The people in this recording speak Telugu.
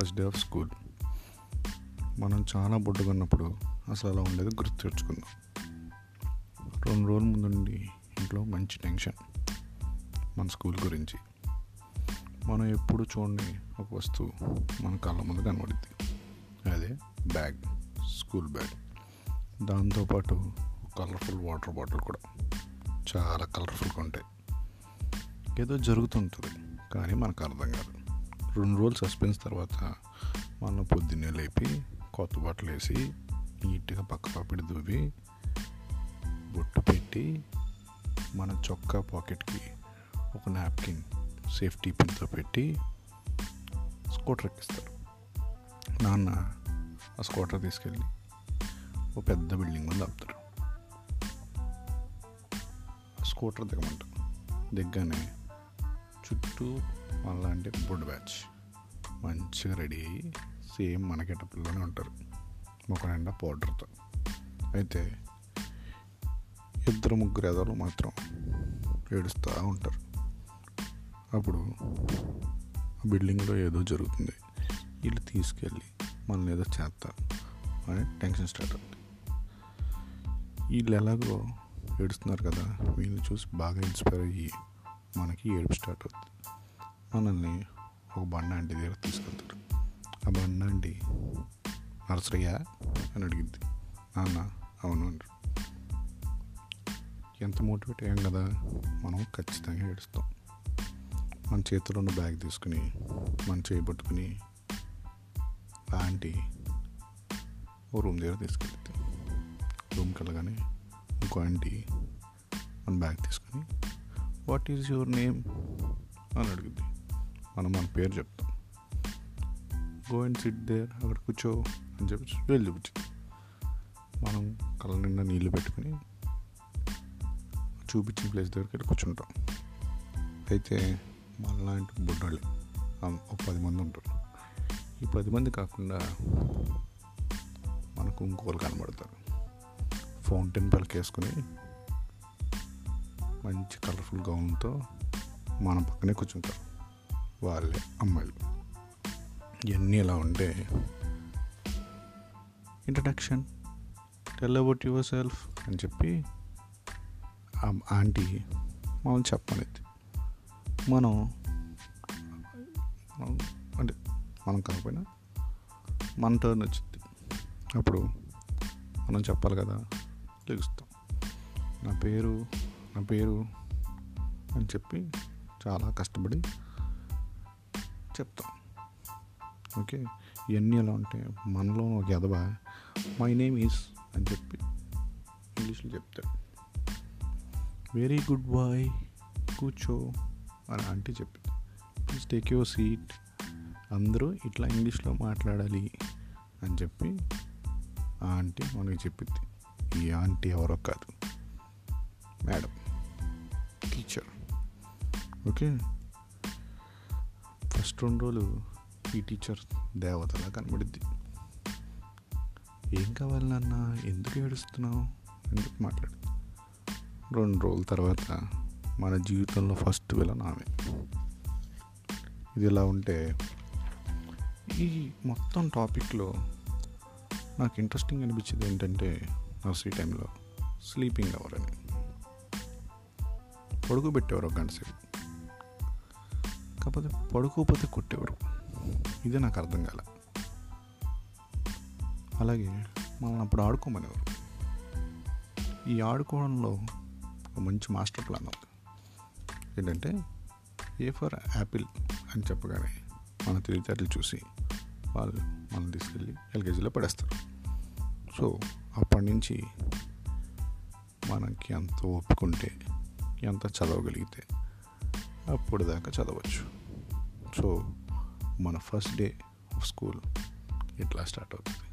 First day of school. మనం చాలా బొడ్డుకున్నప్పుడు అసలు అలా ఉండేది గుర్తు తెచ్చుకుందాం. రెండు రోజుల ముందు నుండి ఇంట్లో మంచి టెన్షన్ మన స్కూల్ గురించి. మనం ఎప్పుడు చూడని ఒక వస్తువు మన కళ్ళ ముందు కనబడుద్ది. అదే బ్యాగ్ స్కూల్ బ్యాగ్. దాంతోపాటు కలర్ఫుల్ వాటర్ బాటిల్ కూడా. చాలా కలర్ఫుల్గా ఉంటాయి. ఏదో జరుగుతుంటుంది కానీ మనకు అర్థం కాదు. రెండు రోజులు సస్పెన్స్ తర్వాత మనం పొద్దున్నే లేపి కొత్త బట్టలు వేసి నీట్గా పక్క పాపిడి దువ్వి బొట్టు పెట్టి మన చొక్కా పాకెట్కి ఒక నాప్కిన్ సేఫ్టీ పిన్తో పెట్టి స్కూటర్ ఎక్కిస్తారు. నాన్న ఆ స్కూటర్ తీసుకెళ్ళి ఒక పెద్ద బిల్డింగ్ ముందు ఆపుతారు. స్కూటర్ దిగమంటారు. దిగ్గానే చుట్టూ వాళ్ళంటే బుడ్ బ్యాచ్. మంచిగా రెడీ అయ్యి సేమ్ మన గెటప్లోనే ఉంటారు. ముఖం నిండా పౌడర్తో. అయితే ఇద్దరు ముగ్గురు ఎదలు మాత్రం ఏడుస్తూ ఉంటారు. అప్పుడు ఆ బిల్డింగ్లో ఏదో జరుగుతుంది. వీళ్ళు తీసుకెళ్ళి మనల్ని ఏదో చేస్తారు అని టెన్షన్ స్టార్ట్ అవుతుంది. వీళ్ళు ఎలాగో ఏడుస్తున్నారు కదా వీళ్ళని చూసి బాగా ఇన్స్పైర్ అయ్యి మనకి ఏడుపు స్టార్ట్ అవుతుంది. మనల్ని ఒక బండ ఆంటీ దగ్గర తీసుకెళ్తారు ఆ బండ ఆంటీ నర్సరీయా అని అడిగింది నాన్న అవును అంటారు ఎంత మోటివేట్ అయ్యాం కదా మనం ఖచ్చితంగా ఏడుస్తాం. మన చేతిలో ఉన్న బ్యాగ్ తీసుకుని మన చేయి పట్టుకుని ఆ ఆంటీ ఓ రూమ్ దగ్గర తీసుకెళ్తే. రూమ్కి వెళ్ళగానే ఇంకో ఆంటీ మన బ్యాగ్ తీసుకుని వాట్ ఈజ్ యువర్ నేమ్ అని అడిగింది. మనం మన పేరు చెప్తాం. గో అండ్ సిట్ దేర్ అక్కడ కూర్చో అని చెప్పి వెళ్ళి చూపించింది. మనం కళ్ళ నిండా నీళ్ళు పెట్టుకుని చూపించిన ప్లేస్ దగ్గరికి వెళ్ళి కూర్చుంటాం. అయితే మనలాంటి బుడ్డోళ్ళు ఒక పది మంది ఉంటారు. ఈ పది మంది కాకుండా మనకు ఇంకోళ్ళు కనబడతారు. ఫౌంటైన్ పలికేసుకుని మంచి కలర్ఫుల్ గౌన్తో మన పక్కనే కూర్చుంటారు వాళ్ళే అమ్మాయిలు. ఇవన్నీ ఎలా ఉంటే introduction tell about yourself అని చెప్పి ఆ ఆంటీ మనం చెప్పనేది మనం మనం అంటే మనం కాకపోయినా మన టర్న్ వచ్చింది. అప్పుడు మనం చెప్పాలి కదా తెలుస్తాం. నా పేరు నా పేరు అని చెప్పి చాలా కష్టపడి చెప్తాం. ఓకే? ఇవన్నీ ఎలా ఉంటాయి మనలో ఒక ఎదవ మై నేమ్ ఈస్ అని చెప్పి ఇంగ్లీష్లో చెప్తాడు వెరీ గుడ్ బాయ్ కూర్చో అని ఆంటీ చెప్పింది. ప్లీజ్ టేక్ యువర్ సీట్ అందరూ ఇట్లా ఇంగ్లీష్లో మాట్లాడాలి అని చెప్పి ఆ ఆంటీ మనకి చెప్పింది. ఈ ఆంటీ ఎవరో కాదు మేడం. టీచర్ ఓకే ఫస్ట్ రెండు రోజులు ఈ టీచర్ దేవతలా కనబడిద్ది. ఏం కావాలి నాన్న? ఎందుకు ఏడుస్తున్నావు? అని మాట్లాడు. రెండు రోజుల తర్వాత మన జీవితంలో ఫస్ట్ విలన్ ఆమె. ఇది ఇలా ఉంటే ఈ మొత్తం టాపిక్లో నాకు ఇంట్రెస్టింగ్ అనిపించేది ఏంటంటే నర్సరీ టైంలో స్లీపింగ్ అవర్ అని. పడుకోబెట్టేవారు ఒక గంట సేపు. కాకపోతే పడుకోకపోతే కొట్టేవారు. ఇదే నాకు అర్థం కాల. అలాగే మనల్ని అప్పుడు ఆడుకోమనేవారు. ఈ ఆడుకోవడంలో ఒక మంచి మాస్టర్ ప్లాన్ ఉంది. ఏంటంటే ఏ ఫర్ యాపిల్ అని చెప్పగానే మన తెలివితేటలు చూసి వాళ్ళు మనం తీసుకెళ్ళి ఎల్కేజీలో పడేస్తారు. సో అప్పటి నుంచి మనకి అంత ఒప్పుకుంటే ఎంత చదవగలిగితే అప్పుడు దాకా చదవచ్చు. సో మన ఫస్ట్ డే ఆఫ్ స్కూల్ ఇట్లా స్టార్ట్ అవుతుంది?